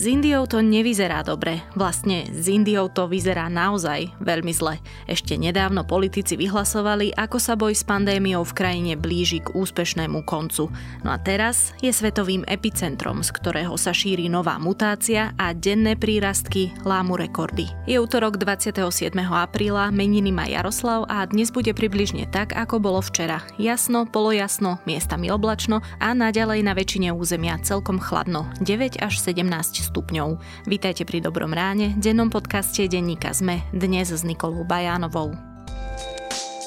S Indiou to nevyzerá dobre. Vlastne s Indiou to vyzerá naozaj veľmi zle. Ešte nedávno politici vyhlasovali, ako sa boj s pandémiou v krajine blíži k úspešnému koncu. No a teraz je svetovým epicentrom, z ktorého sa šíri nová mutácia a denné prírastky lámu rekordy. Je útorok 27. apríla, meniny má Jaroslav a dnes bude približne tak, ako bolo včera. Jasno, polojasno, miestami oblačno a naďalej na väčšine územia celkom chladno. 9 až 17 stupňov. Vítajte pri Dobrom ráne, dennom podcaste Denníka ZME, dnes s Nikolou Bajánovou.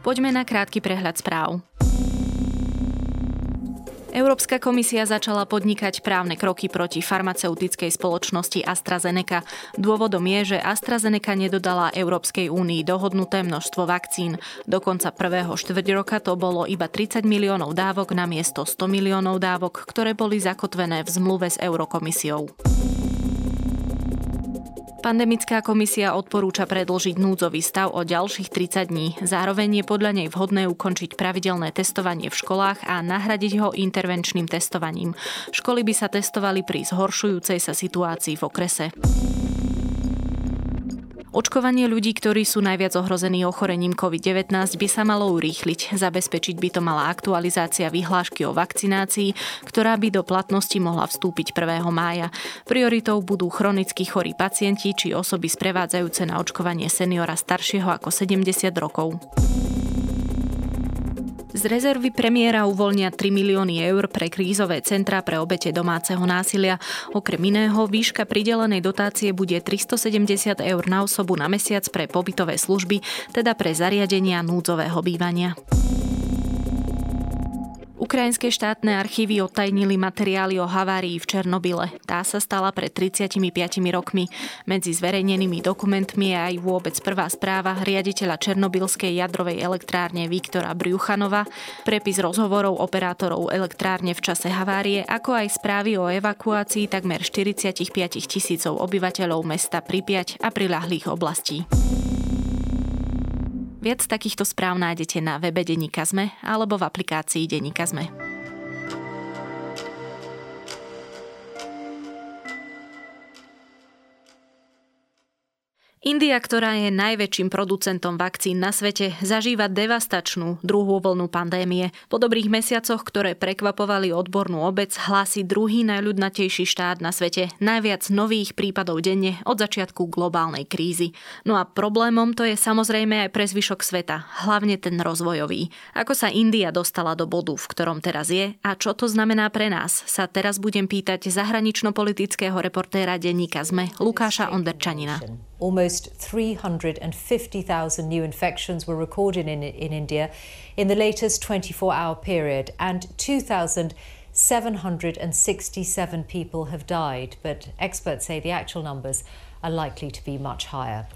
Poďme na krátky prehľad správ. Európska komisia začala podnikať právne kroky proti farmaceutickej spoločnosti AstraZeneca. Dôvodom je, že AstraZeneca nedodala Európskej únii dohodnuté množstvo vakcín. Do konca prvého štvrť roka to bolo iba 30 miliónov dávok na miesto 100 miliónov dávok, ktoré boli zakotvené v zmluve s Eurokomisiou. Pandemická komisia odporúča predlžiť núdzový stav o ďalších 30 dní. Zároveň je podľa nej vhodné ukončiť pravidelné testovanie v školách a nahradiť ho intervenčným testovaním. Školy by sa testovali pri zhoršujúcej sa situácii v okrese. Očkovanie ľudí, ktorí sú najviac ohrození ochorením COVID-19, by sa malo urýchliť. Zabezpečiť by to mala aktualizácia vyhlášky o vakcinácii, ktorá by do platnosti mohla vstúpiť 1. mája. Prioritou budú chronicky chorí pacienti či osoby sprevádzajúce na očkovanie seniora staršieho ako 70 rokov. Z rezervy premiéra uvoľnia 3 milióny eur pre krízové centra pre obete domáceho násilia. Okrem iného, výška pridelenej dotácie bude 370 eur na osobu na mesiac pre pobytové služby, teda pre zariadenia núdzového bývania. Ukrajinské štátne archívy odtajnili materiály o havárii v Černobyle. Tá sa stala pred 35 rokmi. Medzi zverejnenými dokumentmi je aj vôbec prvá správa riaditeľa Černobylskej jadrovej elektrárne Viktora Briuchanova, prepis rozhovorov operátorov elektrárne v čase havárie, ako aj správy o evakuácii takmer 45 tisícov obyvateľov mesta Pripiať a prilahlých oblastí. Viac takýchto správ nájdete na webe Deníka Zme alebo v aplikácii Deníka Zme. India, ktorá je najväčším producentom vakcín na svete, zažíva devastačnú druhú vlnu pandémie. Po dobrých mesiacoch, ktoré prekvapovali odbornú obec, hlási druhý najľudnatejší štát na svete, najviac nových prípadov denne od začiatku globálnej krízy. No a problémom to je samozrejme aj pre zvyšok sveta, hlavne ten rozvojový. Ako sa India dostala do bodu, v ktorom teraz je a čo to znamená pre nás, sa teraz budem pýtať zahranično-politického reportéra denníka ZME Lukáša Onderčanina. Almost 350,000 new infections were recorded in, in India in the latest 24 hour period, and 2,767 people have died. But experts say the actual numbers are likely to be much higher.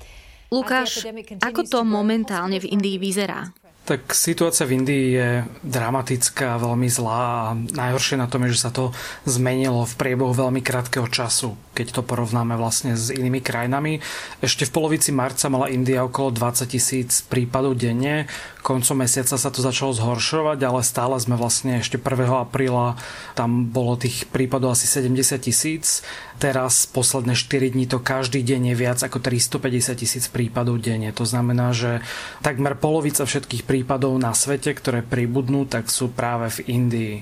Lukáš, ako to momentálne v Indii vyzerá? Tak situácia v Indii je dramatická, veľmi zlá a najhoršie na tom je, že sa to zmenilo v priebehu veľmi krátkeho času, keď to porovnáme vlastne s inými krajinami. Ešte v polovici marca mala India okolo 20 tisíc prípadov denne, koncom mesiaca sa to začalo zhoršovať, ale stále sme vlastne ešte 1. apríla, tam bolo tých prípadov asi 70 tisíc. Teraz posledné 4 dní to každý deň je viac ako 350 tisíc prípadov denne. To znamená, že takmer polovica všetkých prípadov na svete, ktoré pribudnú, tak sú práve v Indii.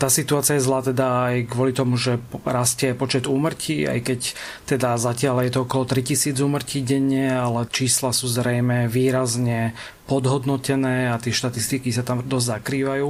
Tá situácia je zlá teda aj kvôli tomu, že rastie počet úmrtí, aj keď teda zatiaľ je to okolo 3000 úmrtí denne, ale čísla sú zrejme výrazne podhodnotené a tie štatistiky sa tam dosť zakrývajú.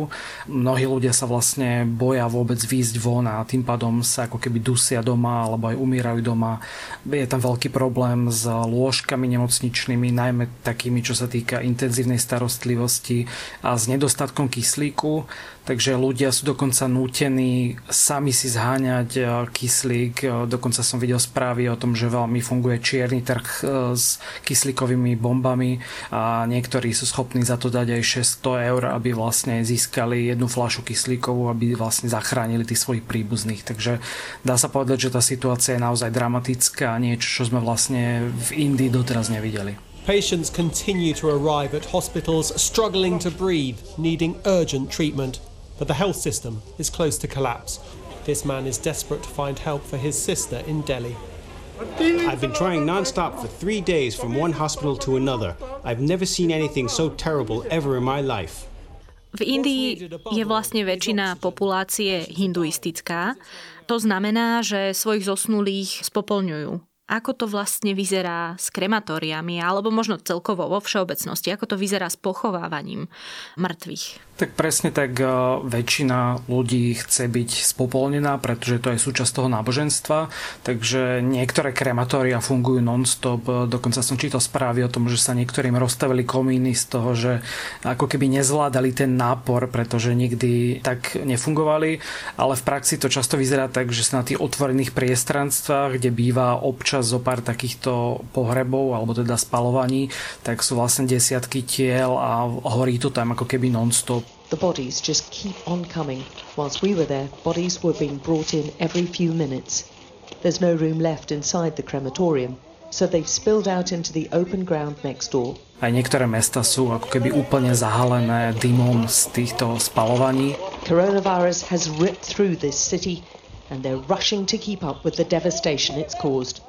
Mnohí ľudia sa vlastne boja vôbec výjsť von a tým pádom sa ako keby dusia doma alebo aj umierajú doma. Je tam veľký problém s lôžkami nemocničnými, najmä takými, čo sa týka intenzívnej starostlivosti a s nedostatkom kyslíku takže ľudia sú dokonca nútení sami si zháňať e, kyslík. E, dokonca som videl správy o tom, že veľmi funguje čierny trh e, s kyslíkovými bombami a niektorí sú schopní za to dať aj 600 eur, aby vlastne získali jednu fľašu kyslíkovú, aby vlastne zachránili tých svojich príbuzných. Takže dá sa povedať, že tá situácia je naozaj dramatická a niečo, čo sme vlastne v Indii doteraz nevideli. Patients continue to arrive at hospitals struggling to breathe, needing urgent treatment. but the health system is close to collapse. This man is desperate to find help for his sister in Delhi. I've been trying non-stop for three days from one hospital to another. I've never seen anything so terrible ever in my life. V Indii je vlastne väčšina populácie hinduistická. To znamená, že svojich zosnulých spopolňujú. Ako to vlastne vyzerá s krematóriami, alebo možno celkovo vo všeobecnosti, ako to vyzerá s pochovávaním mŕtvych? Tak presne tak e, väčšina ľudí chce byť spopolnená, pretože to je súčasť toho náboženstva, takže niektoré krematória fungujú non-stop, e, dokonca som čítal správy o tom, že sa niektorým rozstavili komíny z toho, že ako keby nezvládali ten nápor, pretože nikdy tak nefungovali, ale v praxi to často vyzerá tak, že sa na tých otvorených priestranstvách, kde býva občas zo pár takýchto pohrebov alebo teda spalovaní, tak sú vlastne desiatky tiel a horí to tam ako keby non-stop The bodies just keep on coming. Whilst we were there, bodies were being brought in every few minutes. There's no room left inside the crematorium, so they've spilled out into the open ground next door. Aj niektoré mesta sú ako keby úplne zahalené dymom z týchto spalovaní. Coronavirus has ripped through this city and they're rushing to keep up with the devastation it's caused.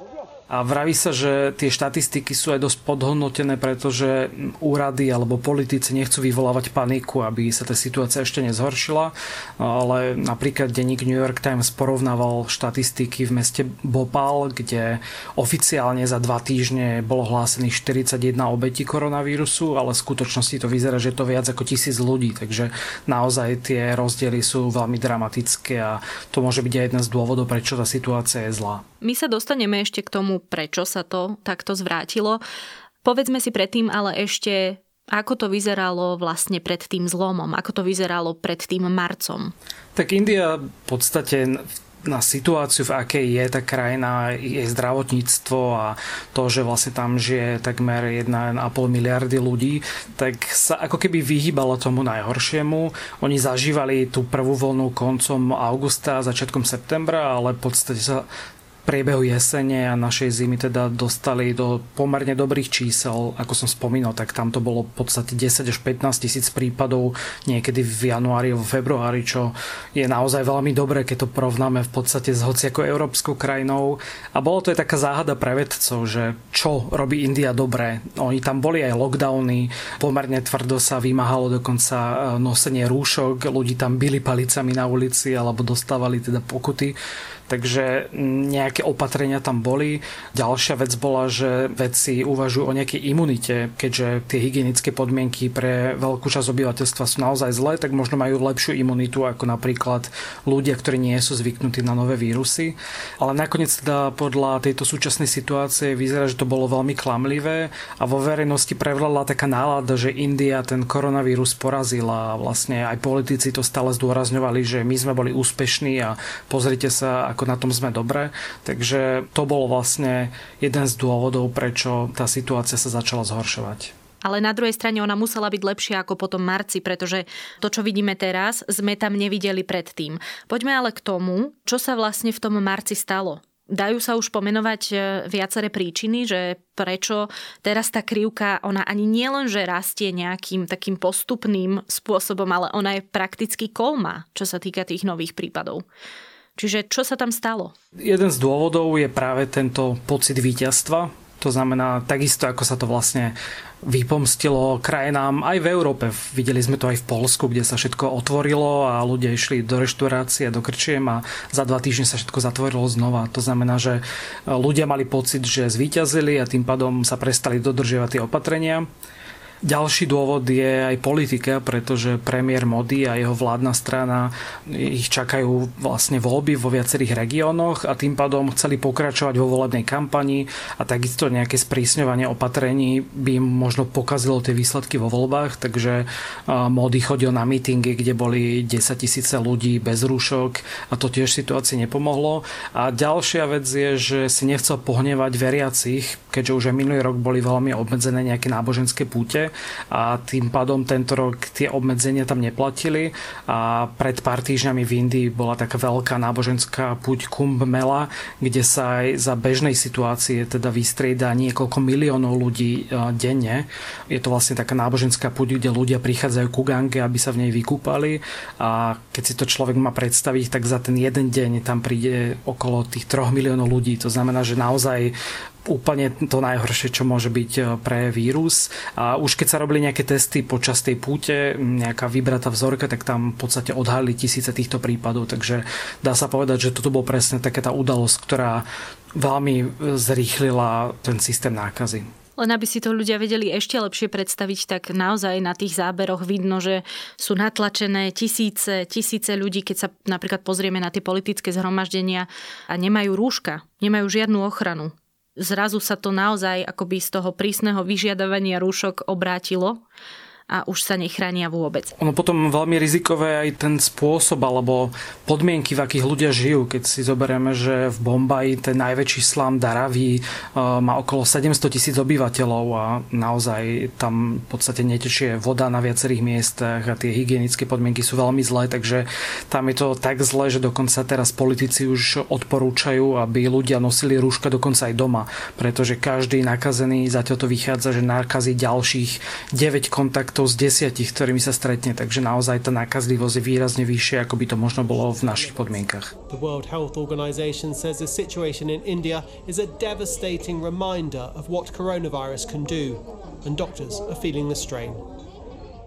A vraví sa, že tie štatistiky sú aj dosť podhodnotené, pretože úrady alebo politici nechcú vyvolávať paniku, aby sa tá situácia ešte nezhoršila. Ale napríklad denník New York Times porovnával štatistiky v meste Bhopal, kde oficiálne za dva týždne bolo hlásených 41 obetí koronavírusu, ale v skutočnosti to vyzerá, že je to viac ako tisíc ľudí. Takže naozaj tie rozdiely sú veľmi dramatické a to môže byť aj jeden z dôvodov, prečo tá situácia je zlá. My sa dostaneme ešte k tomu, prečo sa to takto zvrátilo. Povedzme si predtým ale ešte, ako to vyzeralo vlastne pred tým zlomom, ako to vyzeralo pred tým marcom. Tak India v podstate na situáciu, v akej je tá krajina, jej zdravotníctvo a to, že vlastne tam žije takmer 1,5 miliardy ľudí, tak sa ako keby vyhýbalo tomu najhoršiemu. Oni zažívali tú prvú voľnú koncom augusta, začiatkom septembra, ale v podstate sa priebehu jesene a našej zimy teda dostali do pomerne dobrých čísel. Ako som spomínal, tak tam to bolo v podstate 10 až 15 tisíc prípadov niekedy v januári alebo februári, čo je naozaj veľmi dobré, keď to porovnáme v podstate s hociakou európskou krajinou. A bolo to aj taká záhada pre vedcov, že čo robí India dobre. Oni tam boli aj lockdowny, pomerne tvrdo sa vymáhalo dokonca e, nosenie rúšok, ľudí tam byli palicami na ulici alebo dostávali teda pokuty takže nejaké opatrenia tam boli. Ďalšia vec bola, že vedci uvažujú o nejakej imunite, keďže tie hygienické podmienky pre veľkú časť obyvateľstva sú naozaj zlé, tak možno majú lepšiu imunitu ako napríklad ľudia, ktorí nie sú zvyknutí na nové vírusy. Ale nakoniec teda podľa tejto súčasnej situácie vyzerá, že to bolo veľmi klamlivé a vo verejnosti prevládla taká nálada, že India ten koronavírus porazila a vlastne aj politici to stále zdôrazňovali, že my sme boli úspešní a pozrite sa, ako na tom sme dobre. Takže to bol vlastne jeden z dôvodov, prečo tá situácia sa začala zhoršovať. Ale na druhej strane ona musela byť lepšia ako potom marci, pretože to, čo vidíme teraz, sme tam nevideli predtým. Poďme ale k tomu, čo sa vlastne v tom marci stalo. Dajú sa už pomenovať e, viaceré príčiny, že prečo teraz tá krivka, ona ani nielen, že rastie nejakým takým postupným spôsobom, ale ona je prakticky kolma, čo sa týka tých nových prípadov. Čiže čo sa tam stalo? Jeden z dôvodov je práve tento pocit víťazstva. To znamená, takisto ako sa to vlastne vypomstilo krajinám aj v Európe. Videli sme to aj v Polsku, kde sa všetko otvorilo a ľudia išli do reštaurácie, do krčiem a za dva týždne sa všetko zatvorilo znova. To znamená, že ľudia mali pocit, že zvíťazili a tým pádom sa prestali dodržiavať tie opatrenia. Ďalší dôvod je aj politika, pretože premiér Modi a jeho vládna strana ich čakajú vlastne voľby vo viacerých regiónoch a tým pádom chceli pokračovať vo volebnej kampani a takisto nejaké sprísňovanie opatrení by im možno pokazilo tie výsledky vo voľbách, takže Modi chodil na mítingy, kde boli 10 tisíce ľudí bez rúšok a to tiež situácii nepomohlo. A ďalšia vec je, že si nechcel pohnevať veriacich, keďže už aj minulý rok boli veľmi obmedzené nejaké náboženské púte a tým pádom tento rok tie obmedzenia tam neplatili a pred pár týždňami v Indii bola taká veľká náboženská púť Kumbh Mela, kde sa aj za bežnej situácie teda vystrieda niekoľko miliónov ľudí e, denne. Je to vlastne taká náboženská púť, kde ľudia prichádzajú ku gange, aby sa v nej vykúpali a keď si to človek má predstaviť, tak za ten jeden deň tam príde okolo tých 3 miliónov ľudí. To znamená, že naozaj úplne to najhoršie, čo môže byť e, pre vírus. A už keď sa robili nejaké testy počas tej púte, nejaká vybratá vzorka, tak tam v podstate odhalili tisíce týchto prípadov. Takže dá sa povedať, že toto bol presne taká tá udalosť, ktorá veľmi e, zrýchlila ten systém nákazy. Len aby si to ľudia vedeli ešte lepšie predstaviť, tak naozaj na tých záberoch vidno, že sú natlačené tisíce, tisíce ľudí, keď sa napríklad pozrieme na tie politické zhromaždenia a nemajú rúška, nemajú žiadnu ochranu zrazu sa to naozaj akoby z toho prísneho vyžiadavania rúšok obrátilo a už sa nechránia vôbec. Ono potom veľmi rizikové aj ten spôsob alebo podmienky, v akých ľudia žijú. Keď si zoberieme, že v Bombaji ten najväčší slám Daraví e, má okolo 700 tisíc obyvateľov a naozaj tam v podstate netečie voda na viacerých miestach a tie hygienické podmienky sú veľmi zlé, takže tam je to tak zlé, že dokonca teraz politici už odporúčajú, aby ľudia nosili rúška dokonca aj doma, pretože každý nakazený, zatiaľ to vychádza, že nakazí ďalších 9 kontaktov kontaktov z desiatich, ktorými sa stretne, takže naozaj tá nákazlivosť je výrazne vyššia, ako by to možno bolo v našich podmienkach. The World Health Organization says the situation in India is a devastating reminder of what coronavirus can do, and doctors are feeling the strain.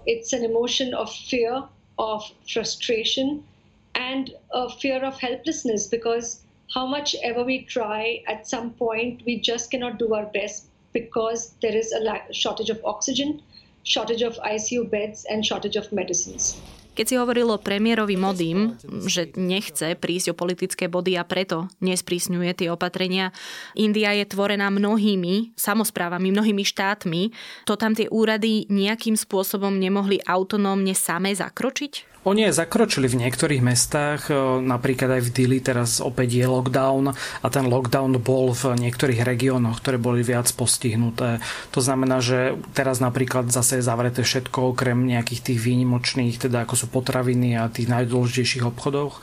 It's an emotion of fear, of frustration, and a fear of helplessness because how much ever we try, at some point we just cannot do our best because there is a shortage of oxygen, shortage of ICU beds and shortage of medicines. Keď si hovorilo premiérovi Modým, že nechce prísť o politické body a preto nesprísňuje tie opatrenia, India je tvorená mnohými samozprávami, mnohými štátmi, to tam tie úrady nejakým spôsobom nemohli autonómne same zakročiť? Oni aj zakročili v niektorých mestách, e, napríklad aj v Dili teraz opäť je lockdown a ten lockdown bol v niektorých regiónoch, ktoré boli viac postihnuté. To znamená, že teraz napríklad zase je zavreté všetko okrem nejakých tých výnimočných, teda ako sú potraviny a tých najdôležitejších obchodov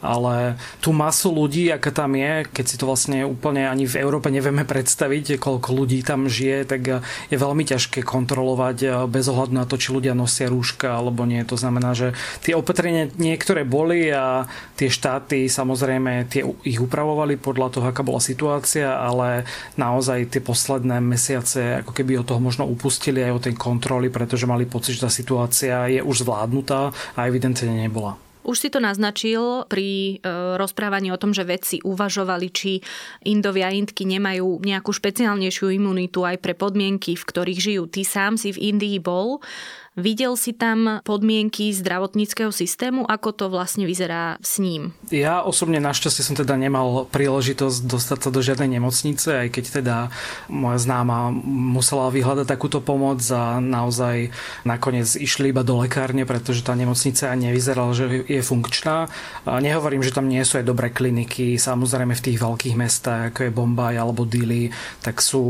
ale tú masu ľudí, aká tam je, keď si to vlastne úplne ani v Európe nevieme predstaviť, koľko ľudí tam žije, tak je veľmi ťažké kontrolovať eh, bez ohľadu na to, či ľudia nosia rúška alebo nie. To znamená, že tie opatrenia niektoré boli a tie štáty samozrejme tie ich upravovali podľa toho, aká bola situácia, ale naozaj tie posledné mesiace ako keby od toho možno upustili aj od tej kontroly, pretože mali pocit, že tá situácia je už zvládnutá a evidentne nebola. Už si to naznačil pri e, rozprávaní o tom, že vedci uvažovali, či Indovia a Indky nemajú nejakú špeciálnejšiu imunitu aj pre podmienky, v ktorých žijú. Ty sám si v Indii bol. Videl si tam podmienky zdravotníckého systému, ako to vlastne vyzerá s ním? Ja osobne našťastie som teda nemal príležitosť dostať sa do žiadnej nemocnice, aj keď teda moja známa musela vyhľadať takúto pomoc a naozaj nakoniec išli iba do lekárne, pretože tá nemocnica ani nevyzerala, že je funkčná. Nehovorím, že tam nie sú aj dobré kliniky, samozrejme v tých veľkých mestách, ako je Bombaj alebo Dili, tak sú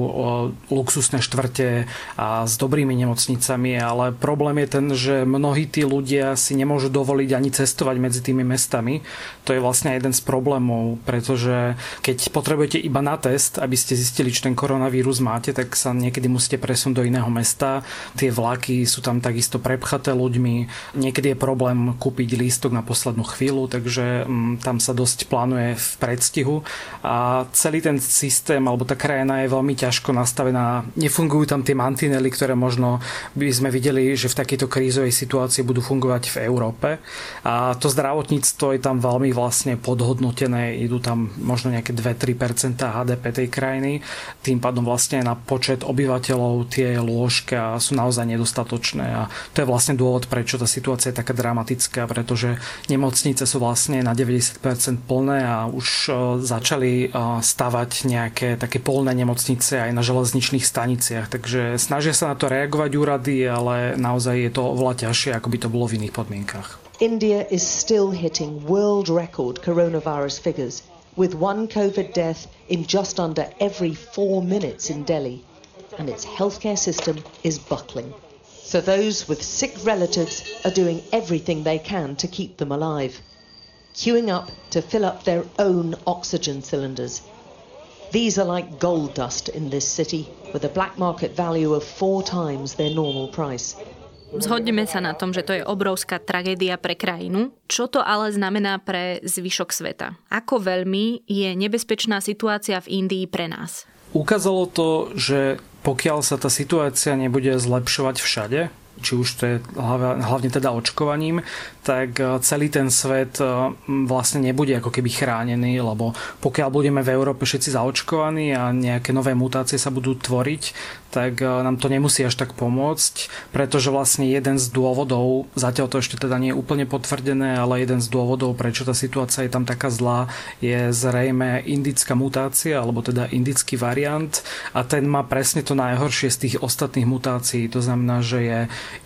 luxusné štvrte a s dobrými nemocnicami, ale problém je ten, že mnohí tí ľudia si nemôžu dovoliť ani cestovať medzi tými mestami. To je vlastne jeden z problémov, pretože keď potrebujete iba na test, aby ste zistili, či ten koronavírus máte, tak sa niekedy musíte presunúť do iného mesta. Tie vlaky sú tam takisto prepchaté ľuďmi. Niekedy je problém kúpiť lístok na poslednú chvíľu, takže mm, tam sa dosť plánuje v predstihu. A celý ten systém alebo tá krajina je veľmi ťažko nastavená. Nefungujú tam tie mantinely, ktoré možno by sme videli, že v takejto krízovej situácii budú fungovať v Európe. A to zdravotníctvo je tam veľmi vlastne podhodnotené, idú tam možno nejaké 2-3% HDP tej krajiny. Tým pádom vlastne na počet obyvateľov tie lôžka sú naozaj nedostatočné a to je vlastne dôvod, prečo tá situácia je taká dramatická, pretože nemocnice sú vlastne na 90% plné a už e, začali e, stavať nejaké také polné nemocnice aj na železničných staniciach, takže snažia sa na to reagovať úrady, ale naozaj je to oveľa ťažšie, ako by to bolo v iných podmienkach. India is still hitting world record coronavirus figures, with one COVID death in just under every four minutes in Delhi, and its healthcare system is buckling. So those with sick relatives are doing everything they can to keep them alive, queuing up to fill up their own oxygen cylinders. These are like gold dust in this city, with a black market value of four times their normal price. Zhodneme sa na tom, že to je obrovská tragédia pre krajinu. Čo to ale znamená pre zvyšok sveta? Ako veľmi je nebezpečná situácia v Indii pre nás? Ukázalo to, že pokiaľ sa tá situácia nebude zlepšovať všade, či už to je hlavne teda očkovaním, tak e, celý ten svet e, vlastne nebude ako keby chránený, lebo pokiaľ budeme v Európe všetci zaočkovaní a nejaké nové mutácie sa budú tvoriť, tak e, nám to nemusí až tak pomôcť, pretože vlastne jeden z dôvodov, zatiaľ to ešte teda nie je úplne potvrdené, ale jeden z dôvodov, prečo tá situácia je tam taká zlá, je zrejme indická mutácia, alebo teda indický variant a ten má presne to najhoršie z tých ostatných mutácií. To znamená, že je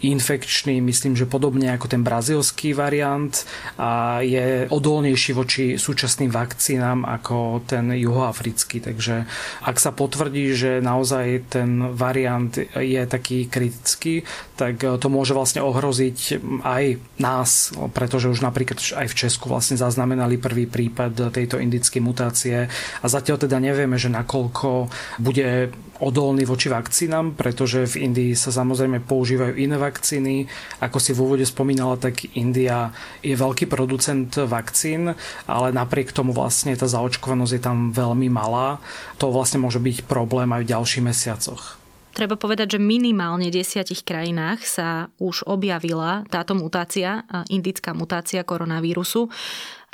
infekčný, myslím, že podobne ako ten brazilský variant a je odolnejší voči súčasným vakcínám ako ten juhoafrický. Takže ak sa potvrdí, že naozaj ten variant je taký kritický, tak to môže vlastne ohroziť aj nás, pretože už napríklad aj v Česku vlastne zaznamenali prvý prípad tejto indickej mutácie a zatiaľ teda nevieme, že nakoľko bude odolný voči vakcínam, pretože v Indii sa samozrejme používajú iné vakcíny. Ako si v úvode spomínala, tak India je veľký producent vakcín, ale napriek tomu vlastne tá zaočkovanosť je tam veľmi malá. To vlastne môže byť problém aj v ďalších mesiacoch. Treba povedať, že minimálne v desiatich krajinách sa už objavila táto mutácia, indická mutácia koronavírusu.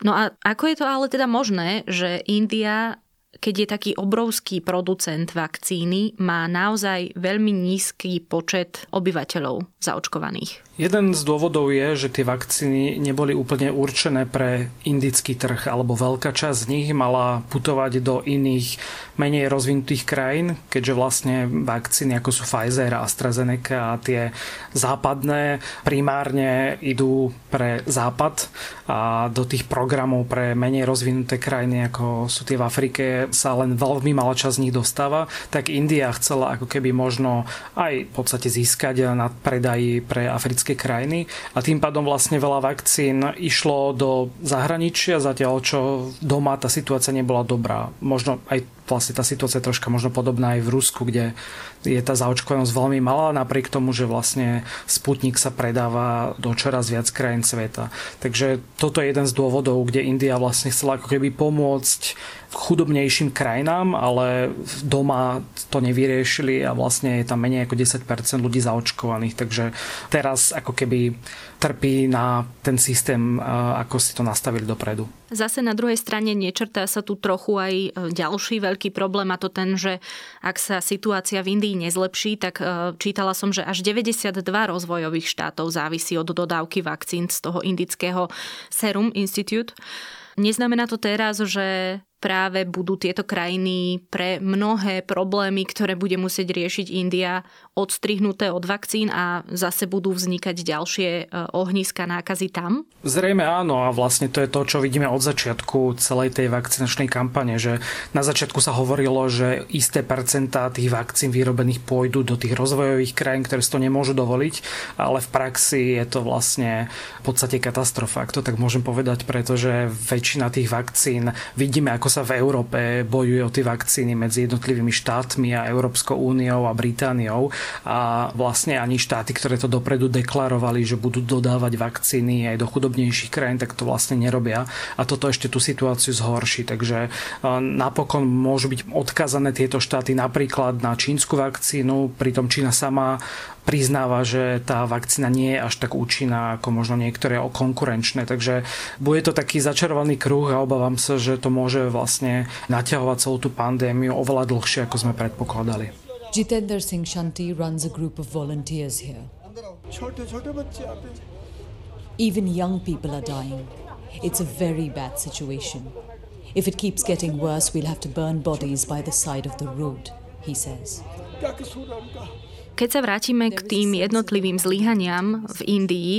No a ako je to ale teda možné, že India keď je taký obrovský producent vakcíny, má naozaj veľmi nízky počet obyvateľov zaočkovaných. Jeden z dôvodov je, že tie vakcíny neboli úplne určené pre indický trh, alebo veľká časť z nich mala putovať do iných, menej rozvinutých krajín, keďže vlastne vakcíny ako sú Pfizer AstraZeneca a tie západné primárne idú pre západ a do tých programov pre menej rozvinuté krajiny, ako sú tie v Afrike, sa len veľmi malá časť z nich dostáva, tak India chcela ako keby možno aj v podstate získať na predaji pre africké africké krajiny a tým pádom vlastne veľa vakcín išlo do zahraničia, zatiaľ čo doma tá situácia nebola dobrá. Možno aj vlastne tá situácia je troška možno podobná aj v Rusku, kde je tá zaočkovanosť veľmi malá, napriek tomu, že vlastne Sputnik sa predáva do čoraz viac krajín sveta. Takže toto je jeden z dôvodov, kde India vlastne chcela ako keby pomôcť chudobnejším krajinám, ale doma to nevyriešili a vlastne je tam menej ako 10% ľudí zaočkovaných. Takže teraz ako keby trpí na ten systém, ako si to nastavili dopredu. Zase na druhej strane nečrtá sa tu trochu aj e, ďalší veľký problém a to ten, že ak sa situácia v Indii nezlepší, tak e, čítala som, že až 92 rozvojových štátov závisí od dodávky vakcín z toho indického Serum Institute. Neznamená to teraz, že práve budú tieto krajiny pre mnohé problémy, ktoré bude musieť riešiť India, odstrihnuté od vakcín a zase budú vznikať ďalšie e, ohniska nákazy tam? Zrejme áno a vlastne to je to, čo vidíme od začiatku celej tej vakcinačnej kampane, že na začiatku sa hovorilo, že isté percentá tých vakcín vyrobených pôjdu do tých rozvojových krajín, ktoré si to nemôžu dovoliť, ale v praxi je to vlastne v podstate katastrofa, ak to tak môžem povedať, pretože väčšina tých vakcín vidíme, ako sa v Európe bojuje o tie vakcíny medzi jednotlivými štátmi a Európskou úniou a Britániou a vlastne ani štáty, ktoré to dopredu deklarovali, že budú dodávať vakcíny aj do chudobnejších krajín, tak to vlastne nerobia a toto ešte tú situáciu zhorší. Takže napokon môžu byť odkazané tieto štáty napríklad na čínsku vakcínu, pritom Čína sama priznáva, že tá vakcína nie je až tak účinná ako možno niektoré konkurenčné. Takže bude to taký začarovaný kruh a obávam sa, že to môže vlastne naťahovať celú tú pandémiu oveľa dlhšie, ako sme predpokladali. Jitender Singh Shanti runs a group of volunteers here. Even young people are dying. It's a very bad situation. If it keeps getting worse, we'll have to burn bodies by the side of the road, he says. Keď sa vrátime k tým jednotlivým zlyhaniam v Indii,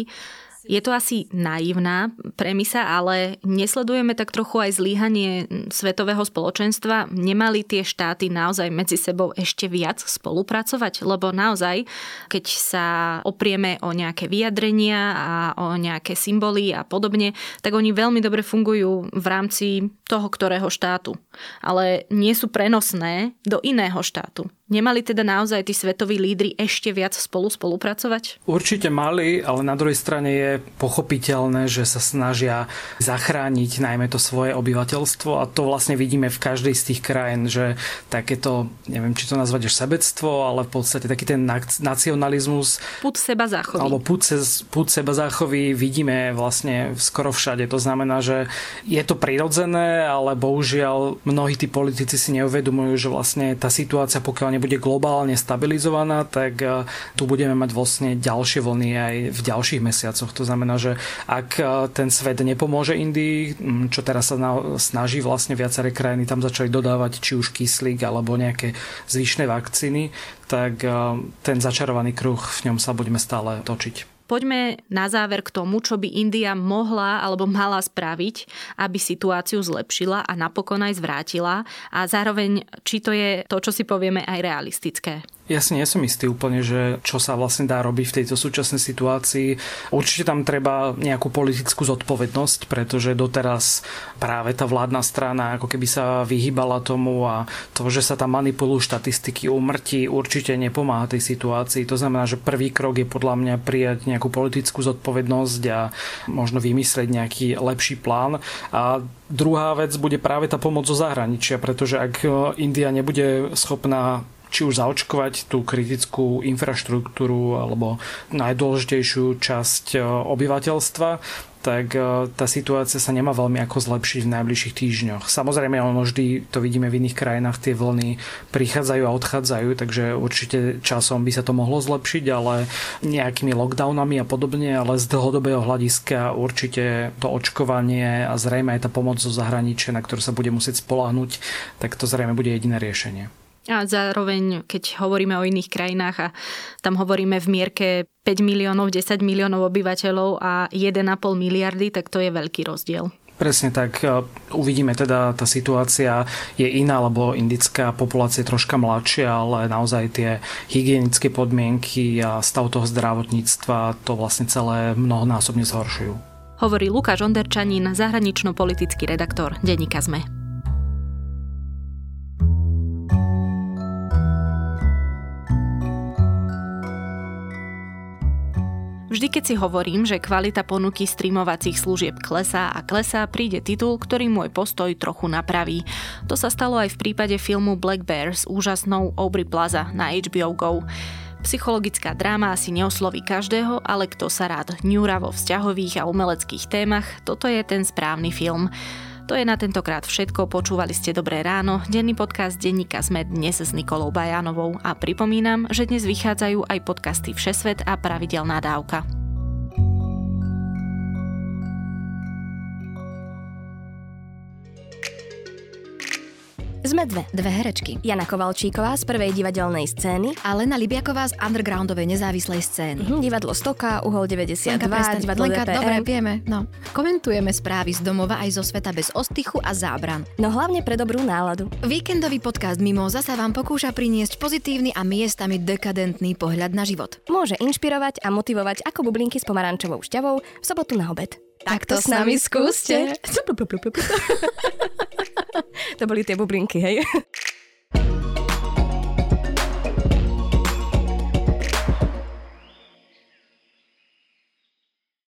je to asi naivná premisa, ale nesledujeme tak trochu aj zlíhanie svetového spoločenstva. Nemali tie štáty naozaj medzi sebou ešte viac spolupracovať? Lebo naozaj, keď sa oprieme o nejaké vyjadrenia a o nejaké symboly a podobne, tak oni veľmi dobre fungujú v rámci toho ktorého štátu. Ale nie sú prenosné do iného štátu. Nemali teda naozaj tí svetoví lídry ešte viac spolu spolupracovať? Určite mali, ale na druhej strane je pochopiteľné, že sa snažia zachrániť najmä to svoje obyvateľstvo a to vlastne vidíme v každej z tých krajín, že takéto, neviem, či to nazvať až sebectvo, ale v podstate taký ten nacionalizmus. Put seba záchovy. Alebo put, put seba záchovy vidíme vlastne skoro všade. To znamená, že je to prirodzené, ale bohužiaľ mnohí tí politici si neuvedomujú, že vlastne tá situácia, pokiaľ bude globálne stabilizovaná, tak e, tu budeme mať vlastne ďalšie vlny aj v ďalších mesiacoch. To znamená, že ak e, ten svet nepomôže Indii, čo teraz sa snaží vlastne viaceré krajiny tam začali dodávať či už kyslík alebo nejaké zvyšné vakcíny, tak e, ten začarovaný kruh v ňom sa budeme stále točiť. Poďme na záver k tomu, čo by India mohla alebo mala spraviť, aby situáciu zlepšila a napokon aj zvrátila a zároveň, či to je to, čo si povieme, aj realistické. Ja si nie som istý úplne, že čo sa vlastne dá robiť v tejto súčasnej situácii. Určite tam treba nejakú politickú zodpovednosť, pretože doteraz práve tá vládna strana ako keby sa vyhýbala tomu a to, že sa tam manipulujú štatistiky úmrtí, určite nepomáha tej situácii. To znamená, že prvý krok je podľa mňa prijať nejakú politickú zodpovednosť a možno vymyslieť nejaký lepší plán. A druhá vec bude práve tá pomoc zo zahraničia, pretože ak India nebude schopná či už zaočkovať tú kritickú infraštruktúru alebo najdôležitejšiu časť e, obyvateľstva, tak e, tá situácia sa nemá veľmi ako zlepšiť v najbližších týždňoch. Samozrejme, ono vždy to vidíme v iných krajinách, tie vlny prichádzajú a odchádzajú, takže určite časom by sa to mohlo zlepšiť, ale nejakými lockdownami a podobne, ale z dlhodobého hľadiska určite to očkovanie a zrejme aj tá pomoc zo zahraničia, na ktorú sa bude musieť spolahnuť, tak to zrejme bude jediné riešenie. A zároveň, keď hovoríme o iných krajinách a tam hovoríme v mierke 5 miliónov, 10 miliónov obyvateľov a 1,5 miliardy, tak to je veľký rozdiel. Presne tak. Uvidíme teda, tá situácia je iná, lebo indická populácia je troška mladšia, ale naozaj tie hygienické podmienky a stav toho zdravotníctva to vlastne celé mnohonásobne zhoršujú. Hovorí Lukáš Onderčanín, zahranično-politický redaktor Denníka ZME. Vždy, keď si hovorím, že kvalita ponuky streamovacích služieb klesá a klesá, príde titul, ktorý môj postoj trochu napraví. To sa stalo aj v prípade filmu Black Bear s úžasnou Aubrey Plaza na HBO GO. Psychologická dráma asi neosloví každého, ale kto sa rád ňúra vo vzťahových a umeleckých témach, toto je ten správny film. To je na tentokrát všetko, počúvali ste Dobré ráno, denný podcast denníka sme dnes s Nikolou Bajanovou a pripomínam, že dnes vychádzajú aj podcasty Všesvet a Pravidelná dávka. Sme dve. Dve herečky. Jana Kovalčíková z prvej divadelnej scény. A Lena Libiaková z undergroundovej nezávislej scény. Uh-huh. Divadlo Stoka, Uhol 92, Lenka, divadlo Lenka, DPM. dobre, vieme. No. Komentujeme správy z domova aj zo sveta bez ostychu a zábran. No hlavne pre dobrú náladu. Víkendový podcast Mimoza sa vám pokúša priniesť pozitívny a miestami dekadentný pohľad na život. Môže inšpirovať a motivovať ako bublinky s pomarančovou šťavou v sobotu na obed. Tak to s nami skúste. To boli tie bublinky, hej?